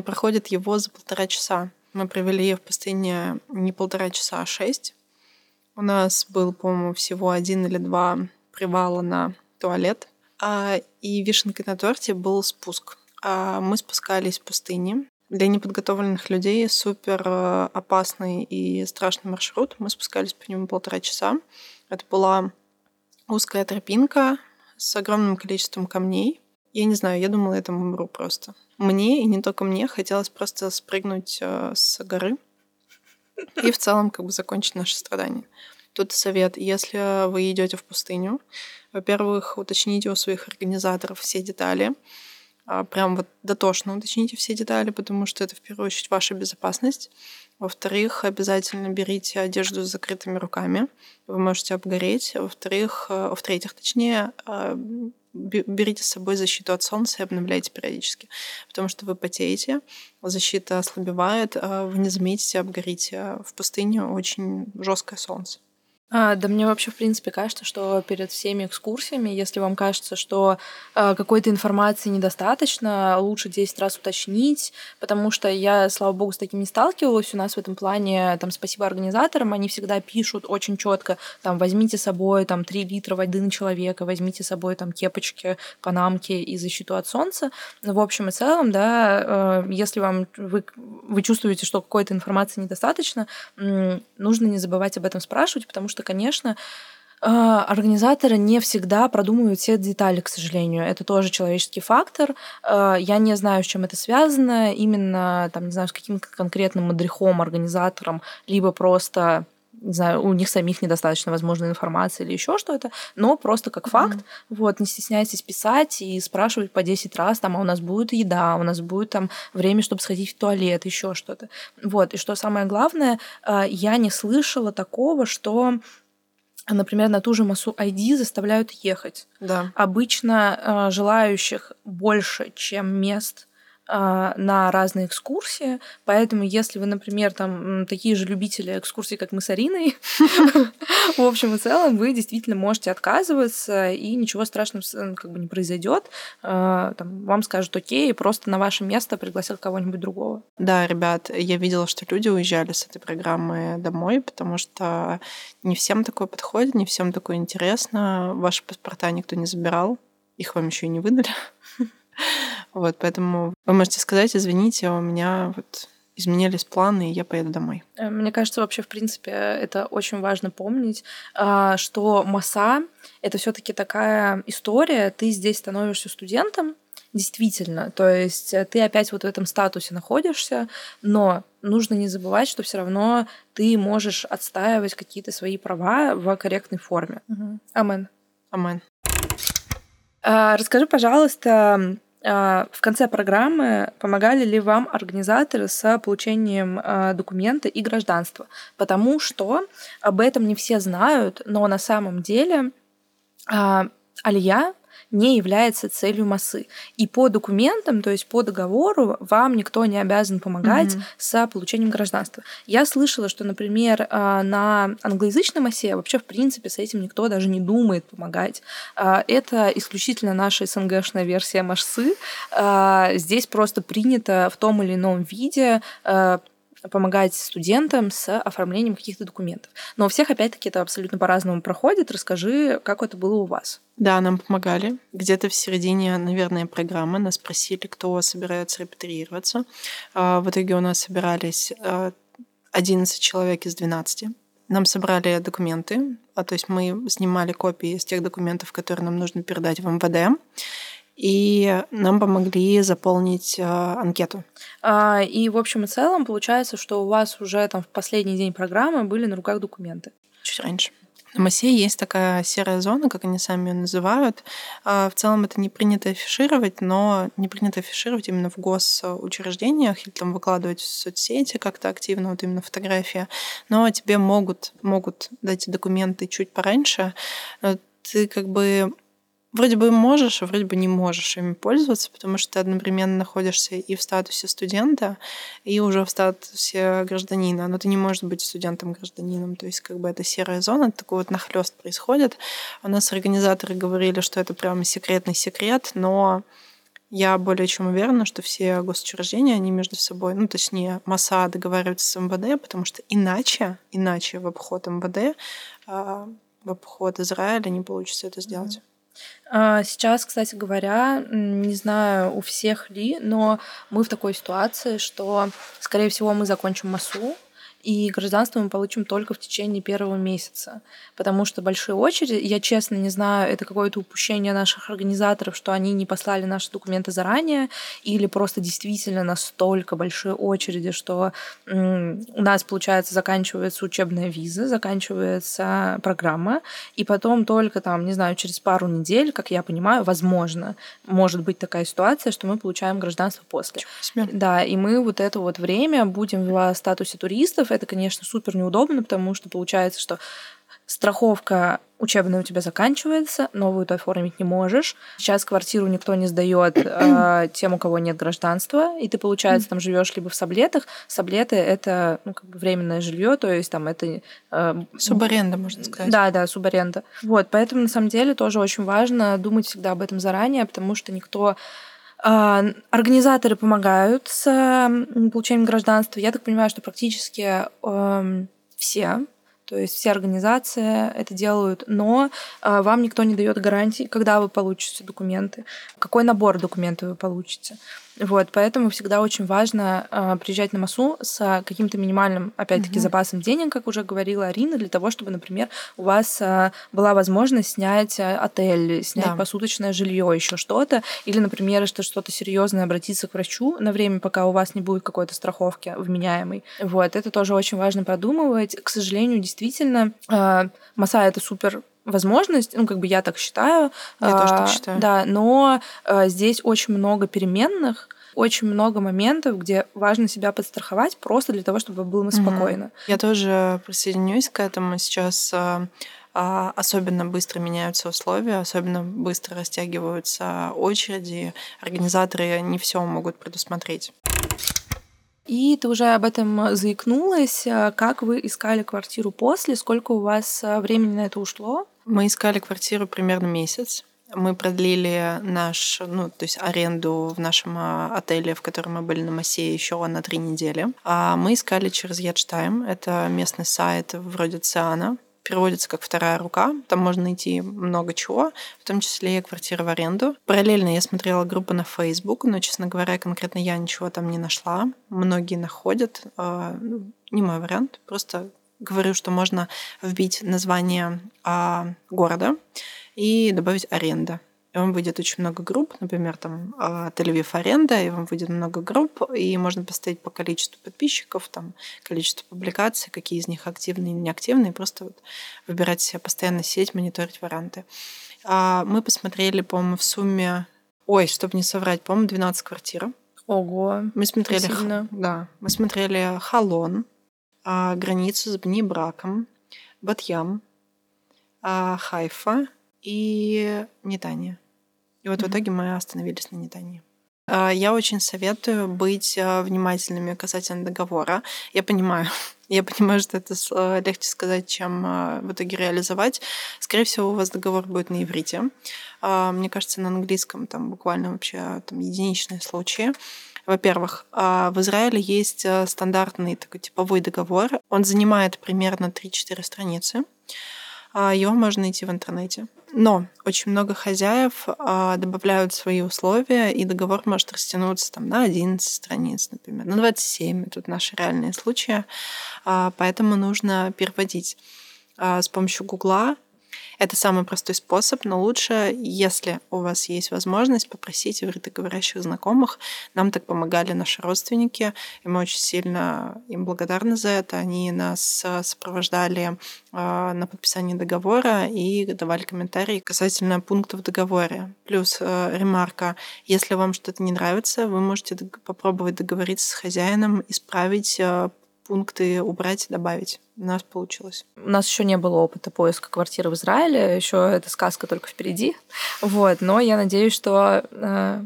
проходят его за полтора часа. Мы провели в пустыне не полтора часа, а шесть. У нас был, по-моему, всего один или два привала на туалет. А, и вишенкой на торте был спуск. А мы спускались в пустыне. Для неподготовленных людей супер э, опасный и страшный маршрут. Мы спускались по нему полтора часа. Это была узкая тропинка с огромным количеством камней. Я не знаю, я думала, я там умру просто. Мне, и не только мне, хотелось просто спрыгнуть э, с горы и в целом как бы закончить наше страдание. Тут совет, если вы идете в пустыню, во-первых, уточните у своих организаторов все детали, а, прям вот дотошно уточните все детали, потому что это в первую очередь ваша безопасность. Во-вторых, обязательно берите одежду с закрытыми руками. Вы можете обгореть. Во-вторых, э, в-третьих, точнее, а, берите с собой защиту от солнца и обновляйте периодически, потому что вы потеете, защита ослабевает, а вы не заметите, обгорите. В пустыне очень жесткое солнце. А, да мне вообще, в принципе, кажется, что перед всеми экскурсиями, если вам кажется, что э, какой-то информации недостаточно, лучше 10 раз уточнить, потому что я, слава богу, с таким не сталкивалась. У нас в этом плане, там, спасибо организаторам, они всегда пишут очень четко, там, возьмите с собой, там, 3 литра воды на человека, возьмите с собой, там, кепочки, панамки и защиту от солнца. Ну, в общем и целом, да, э, если вам, вы, вы чувствуете, что какой-то информации недостаточно, э, нужно не забывать об этом спрашивать, потому что конечно, а, организаторы не всегда продумывают все детали, к сожалению. Это тоже человеческий фактор. А, я не знаю, с чем это связано. Именно, там, не знаю, с каким конкретным мадрихом, организатором, либо просто не знаю, у них самих недостаточно, возможно, информации или еще что-то, но просто как факт, mm-hmm. вот, не стесняйтесь писать и спрашивать по 10 раз, там, а у нас будет еда, у нас будет там время, чтобы сходить в туалет, еще что-то. Вот, и что самое главное, а, я не слышала такого, что например, на ту же массу ID заставляют ехать. Да. Обычно э, желающих больше, чем мест на разные экскурсии, поэтому если вы, например, там такие же любители экскурсий, как мы с Ариной, [LAUGHS] [LAUGHS] в общем и целом, вы действительно можете отказываться, и ничего страшного как бы не произойдет. А, вам скажут окей, просто на ваше место пригласил кого-нибудь другого. Да, ребят, я видела, что люди уезжали с этой программы домой, потому что не всем такое подходит, не всем такое интересно. Ваши паспорта никто не забирал, их вам еще и не выдали. [LAUGHS] Вот, поэтому вы можете сказать, извините, у меня вот изменились планы, и я поеду домой. Э, мне кажется, вообще, в принципе, это очень важно помнить, а, что МАСА — это все таки такая история, ты здесь становишься студентом, действительно, то есть ты опять вот в этом статусе находишься, но нужно не забывать, что все равно ты можешь отстаивать какие-то свои права в корректной форме. Угу. Амен. Амен. А, расскажи, пожалуйста, в конце программы помогали ли вам организаторы с получением а, документа и гражданства? Потому что об этом не все знают, но на самом деле Алия не является целью массы. И по документам, то есть по договору, вам никто не обязан помогать mm-hmm. с получением гражданства. Я слышала, что, например, а, на англоязычном массе вообще, в принципе, с этим никто даже не думает помогать. А, это исключительно наша СНГшная версия Машсы. А, здесь просто принято в том или ином виде помогать студентам с оформлением каких-то документов. Но у всех, опять-таки, это абсолютно по-разному проходит. Расскажи, как это было у вас? Да, нам помогали. Где-то в середине, наверное, программы нас спросили, кто собирается репатриироваться. А, в итоге у нас собирались 11 а, человек из 12. Нам собрали документы, а то есть мы снимали копии из тех документов, которые нам нужно передать в МВД и нам помогли заполнить э, анкету. А, и в общем и целом получается, что у вас уже там в последний день программы были на руках документы. Чуть раньше. На МАСе есть такая серая зона, как они сами ее называют. А, в целом это не принято афишировать, но не принято афишировать именно в госучреждениях или там выкладывать в соцсети как-то активно, вот именно фотография. Но тебе могут, могут дать документы чуть пораньше. Ты как бы вроде бы можешь, а вроде бы не можешь ими пользоваться, потому что ты одновременно находишься и в статусе студента, и уже в статусе гражданина. Но ты не можешь быть студентом-гражданином. То есть как бы это серая зона, такой вот нахлест происходит. У нас организаторы говорили, что это прямо секретный секрет, но я более чем уверена, что все госучреждения, они между собой, ну, точнее, МАСА договариваются с МВД, потому что иначе, иначе в обход МВД, а, в обход Израиля не получится это сделать. А, сейчас, кстати говоря, не знаю, у всех ли, но мы в такой ситуации, что, скорее всего, мы закончим МАСУ, и гражданство мы получим только в течение первого месяца, потому что большие очереди, я честно не знаю, это какое-то упущение наших организаторов, что они не послали наши документы заранее, или просто действительно настолько большие очереди, что у нас, получается, заканчивается учебная виза, заканчивается программа, и потом только там, не знаю, через пару недель, как я понимаю, возможно, может быть такая ситуация, что мы получаем гражданство после. Да, и мы вот это вот время будем в статусе туристов. Это, конечно, супер неудобно, потому что получается, что страховка учебная у тебя заканчивается, новую ты оформить не можешь. Сейчас квартиру никто не сдает э, [CLEARS THROAT] тем, у кого нет гражданства, и ты, получается, там живешь либо в саблетах. Саблеты это ну, как бы временное жилье, то есть там это... Э, субаренда, можно сказать. Да, да, субаренда. Вот, поэтому на самом деле тоже очень важно думать всегда об этом заранее, потому что никто а, Организаторы помогают с получением гражданства. Я так понимаю, что практически э, все то есть все организации это делают, но э, вам никто не дает гарантии, когда вы получите документы, какой набор документов вы получите. Вот, поэтому всегда очень важно э, приезжать на массу с каким-то минимальным, опять-таки, угу. запасом денег, как уже говорила Арина, для того, чтобы, например, у вас э, была возможность снять отель, снять да. посуточное жилье, еще что-то, или, например, если что-то серьезное, обратиться к врачу на время, пока у вас не будет какой-то страховки вменяемой. Вот, это тоже очень важно продумывать. К сожалению, действительно, э, масса это супер возможность, ну, как бы я так считаю. Я а, тоже так считаю. Да, но а, здесь очень много переменных, очень много моментов, где важно себя подстраховать просто для того, чтобы было спокойно. Я тоже присоединюсь к этому. Сейчас а, а, особенно быстро меняются условия, особенно быстро растягиваются очереди. Организаторы не все могут предусмотреть. И ты уже об этом заикнулась. Как вы искали квартиру после? Сколько у вас времени на это ушло? Мы искали квартиру примерно месяц. Мы продлили наш, ну, то есть аренду в нашем а, отеле, в котором мы были на Массе, еще на три недели. А мы искали через Ядштайм. Это местный сайт вроде Циана переводится как вторая рука. Там можно найти много чего, в том числе и квартиры в аренду. Параллельно я смотрела группы на Facebook, но, честно говоря, конкретно я ничего там не нашла. Многие находят. А, ну, не мой вариант. Просто говорю, что можно вбить название а, города и добавить аренда. И вам выйдет очень много групп, например, там а, Тель-Авив аренда, и вам выйдет много групп, и можно поставить по количеству подписчиков, там, количество публикаций, какие из них активные и неактивные, просто вот выбирать себе постоянно сеть, мониторить варианты. А мы посмотрели, по-моему, в сумме, ой, чтобы не соврать, по-моему, 12 квартир. Ого, мы смотрели, х... да, мы смотрели Халон, границу с Бни-Браком, Батьям, а, Хайфа и Нетания. И вот mm-hmm. в итоге мы остановились на Нетании. А, я очень советую быть внимательными касательно договора. Я понимаю, [LAUGHS] я понимаю, что это легче сказать, чем в итоге реализовать. Скорее всего, у вас договор будет на иврите. Мне кажется, на английском там буквально вообще там единичные случаи. Во-первых, а, в Израиле есть э, стандартный такой типовой договор. Он занимает примерно 3-4 страницы. А, его можно найти в интернете. Но очень много хозяев а, добавляют свои условия, и договор может растянуться там, на 11 страниц, например, на 27. Тут наши реальные случаи. Поэтому нужно переводить с помощью Гугла это самый простой способ, но лучше, если у вас есть возможность, попросить ивритоговорящих знакомых. Нам так помогали наши родственники, и мы очень сильно им благодарны за это. Они нас э, сопровождали э, на подписании договора и давали комментарии касательно пунктов в договоре. Плюс э, ремарка, если вам что-то не нравится, вы можете попробовать договориться с хозяином, исправить пункты убрать, добавить. У нас получилось. У нас еще не было опыта поиска квартиры в Израиле, еще эта сказка только впереди. Вот, но я надеюсь, что э,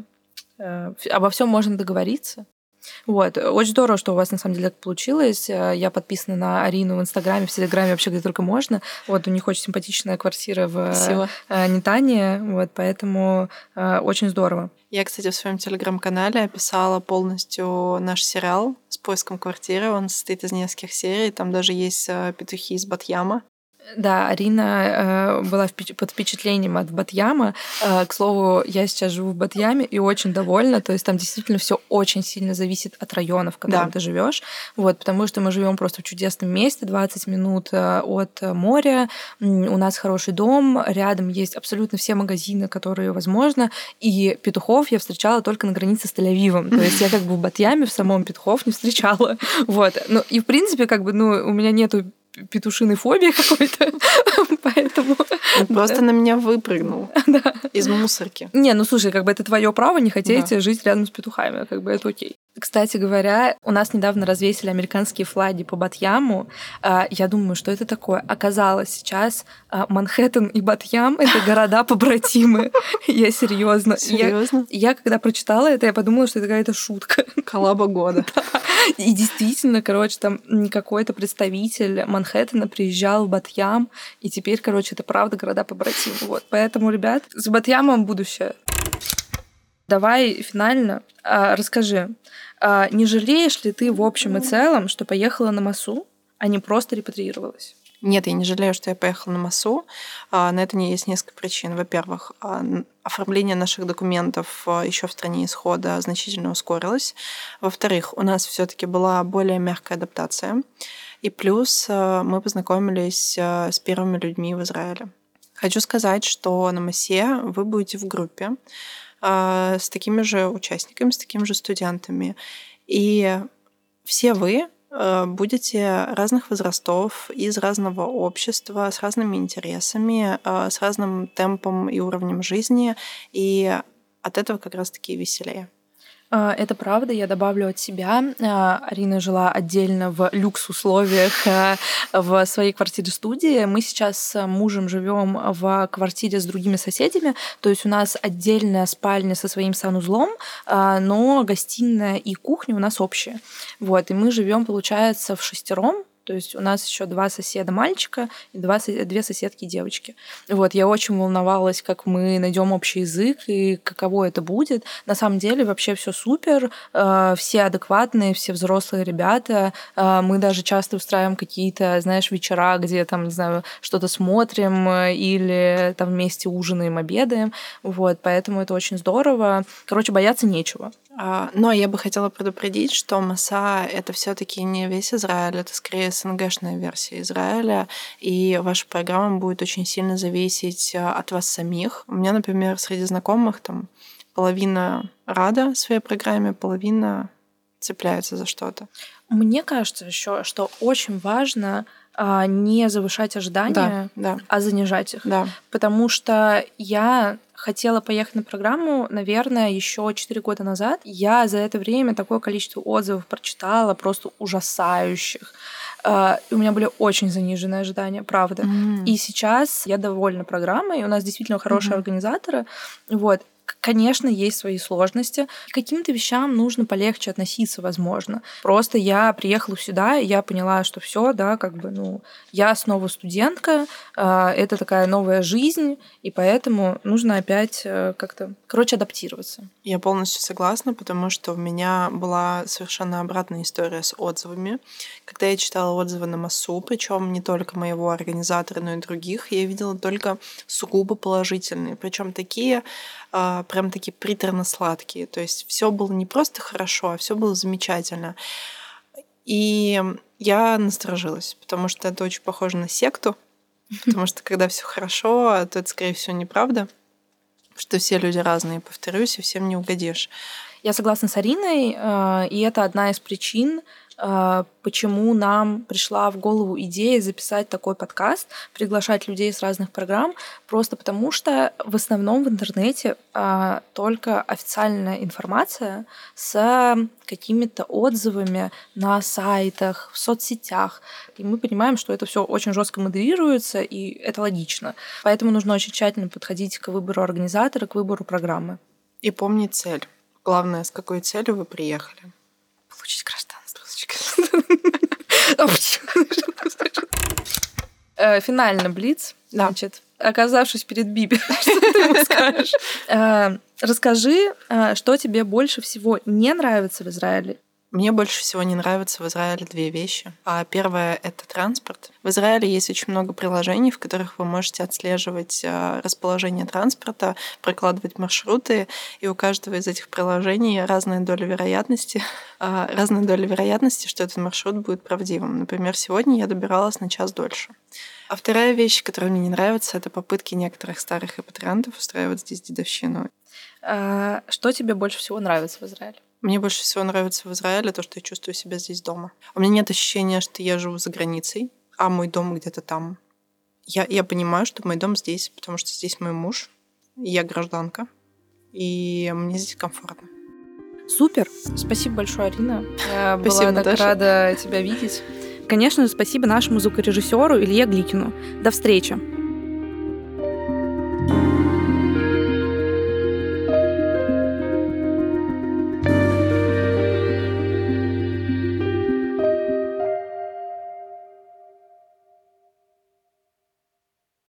э, обо всем можно договориться. Вот. Очень здорово, что у вас на самом деле так получилось. Э, я подписана на Арину в Инстаграме, в Телеграме, вообще где только можно. Вот, у них очень симпатичная квартира в Спасибо. Э, Нетане, вот, поэтому э, очень здорово. Я, кстати, в своем телеграм-канале описала полностью наш сериал с поиском квартиры. Он состоит из нескольких серий. Там даже есть петухи из Батьяма. Да, Арина э, была впечат- под впечатлением от Батьяма. Э, к слову, я сейчас живу в Батьяме и очень довольна. То есть там действительно все очень сильно зависит от района, в котором Да. ты живешь. Вот, потому что мы живем просто в чудесном месте, 20 минут э, от моря. У нас хороший дом, рядом есть абсолютно все магазины, которые возможно. И петухов я встречала только на границе с Тель-Авивом. То есть я как бы в Батьяме в самом петухов не встречала. [LAUGHS] Вот. Ну, и в принципе, как бы, ну, у меня нету петушиной фобии какой-то, [LAUGHS] поэтому... Он просто на меня выпрыгнул [LAUGHS] из мусорки. Не, ну слушай, как бы это твое право не хотеть жить рядом с петухами, как бы это окей. Кстати говоря, у нас недавно развесили американские флаги по Батьяму. А, Я думаю, что это такое. Оказалось, сейчас а, Манхэттен и Батьям — это города-побратимы. [LAUGHS] Я серьезно. Серьезно? я когда прочитала это, я подумала, что это какая-то шутка. Коллаба года. И действительно, короче, там какой-то представитель Манхэттена приезжал в Батьям, и теперь, короче, это правда города-побратимы. Вот. Поэтому, ребят, с Батьямом будущее. Давай финально а, расскажи, а, не жалеешь ли ты в общем и целом, что поехала на Масу, а не просто репатриировалась? Нет, я не жалею, что я поехала на МАСУ. А, На это не есть несколько причин. Во-первых, а, оформление наших документов еще в стране исхода значительно ускорилось. Во-вторых, у нас все-таки была более мягкая адаптация. И плюс а, мы познакомились а, с первыми людьми в Израиле. Хочу сказать, что на МАСе вы будете в группе а, с такими же участниками, с такими же студентами. И все вы э, будете разных возрастов, из разного общества, с разными интересами, э, с разным темпом и уровнем жизни, и от этого как раз-таки веселее. А, Это правда, я добавлю от себя. А, Арина жила отдельно в люкс-условиях а, в своей квартире-студии. Мы сейчас с мужем живем в квартире с другими соседями, то есть у нас отдельная спальня со своим санузлом, но гостиная и кухня у нас общие. Вот, и мы живем, получается, в шестером, то есть у нас еще два соседа мальчика и два, две соседки девочки. Вот, я очень волновалась, как мы найдем общий язык и каково это будет. На самом деле вообще все супер, э, все адекватные, все взрослые ребята. Э, Мы даже часто устраиваем какие-то, знаешь, вечера, где там, не знаю, что-то смотрим э, или там вместе ужинаем, обедаем. Вот, поэтому это очень здорово. Короче, бояться нечего. А, Но я бы хотела предупредить, что МАСА — это все таки не весь Израиль, это скорее СНГшная версия Израиля, и ваша программа будет очень сильно зависеть а, от вас самих. У меня, например, среди знакомых там половина рада своей программе, половина цепляется за что-то. Мне кажется еще, что очень важно а, не завышать ожидания, Да, да, а занижать их. да. Потому что я хотела поехать на программу, наверное, еще 4 года назад. Я за это время такое количество отзывов прочитала, просто ужасающих. И У меня были очень заниженные ожидания, правда. М. И сейчас я довольна программой, у нас действительно хорошие Мгм. организаторы. Вот. Конечно, есть свои сложности. К каким-то вещам нужно полегче относиться, возможно. Просто я приехала сюда, и я поняла, что все, да, как бы, ну, я снова студентка, а, это такая новая жизнь, и поэтому нужно опять э, как-то, короче, адаптироваться. Я полностью согласна, потому что у меня была совершенно обратная история с отзывами. Когда я читала отзывы на массу, причем не только моего организатора, но и других, я видела только сугубо положительные, причем такие а, прям такие приторно-сладкие. То есть все было не просто хорошо, а все было замечательно. И я насторожилась, потому что это очень похоже на секту, [LAUGHS] потому что когда все хорошо, то это, скорее всего, неправда что все люди разные, повторюсь, и всем не угодишь. Я согласна с Ариной, э, и это одна из причин, почему нам пришла в голову идея записать такой подкаст, приглашать людей с разных программ, просто потому что в основном в интернете э, только официальная информация с какими-то отзывами на сайтах, в соцсетях. И мы понимаем, что это все очень жестко модерируется, и это логично. Поэтому нужно очень тщательно подходить к выбору организатора, к выбору программы. И помни цель. Главное, с какой целью вы приехали. Получить гражданство. Э, Финально, Блиц. Значит, оказавшись перед Биби, [LAUGHS] что ты ему [LAUGHS] скажешь? Э, Расскажи, э, что тебе больше всего не нравится в Израиле Мне больше всего не нравятся в Израиле две вещи. А первое — это транспорт. В Израиле есть очень много приложений, в которых вы можете отслеживать а, расположение транспорта, прокладывать маршруты, и у каждого из этих приложений разная доля вероятности, [LAUGHS] а, разная доля вероятности, что этот маршрут будет правдивым. Например, сегодня я добиралась на час дольше. А вторая вещь, которая мне не нравится, это попытки некоторых старых репатриантов устраивать здесь дедовщину. А, что тебе больше всего нравится в Израиле? Мне больше всего нравится в Израиле то, что я чувствую себя здесь дома. У меня нет ощущения, что я живу за границей, а мой дом где-то там. Я, я понимаю, что мой дом здесь, потому что здесь мой муж, я гражданка, и мне здесь комфортно. Супер! Спасибо большое, Арина. Я [LAUGHS] была так рада тебя видеть. Конечно же, спасибо нашему звукорежиссеру Илье Гликину. До встречи!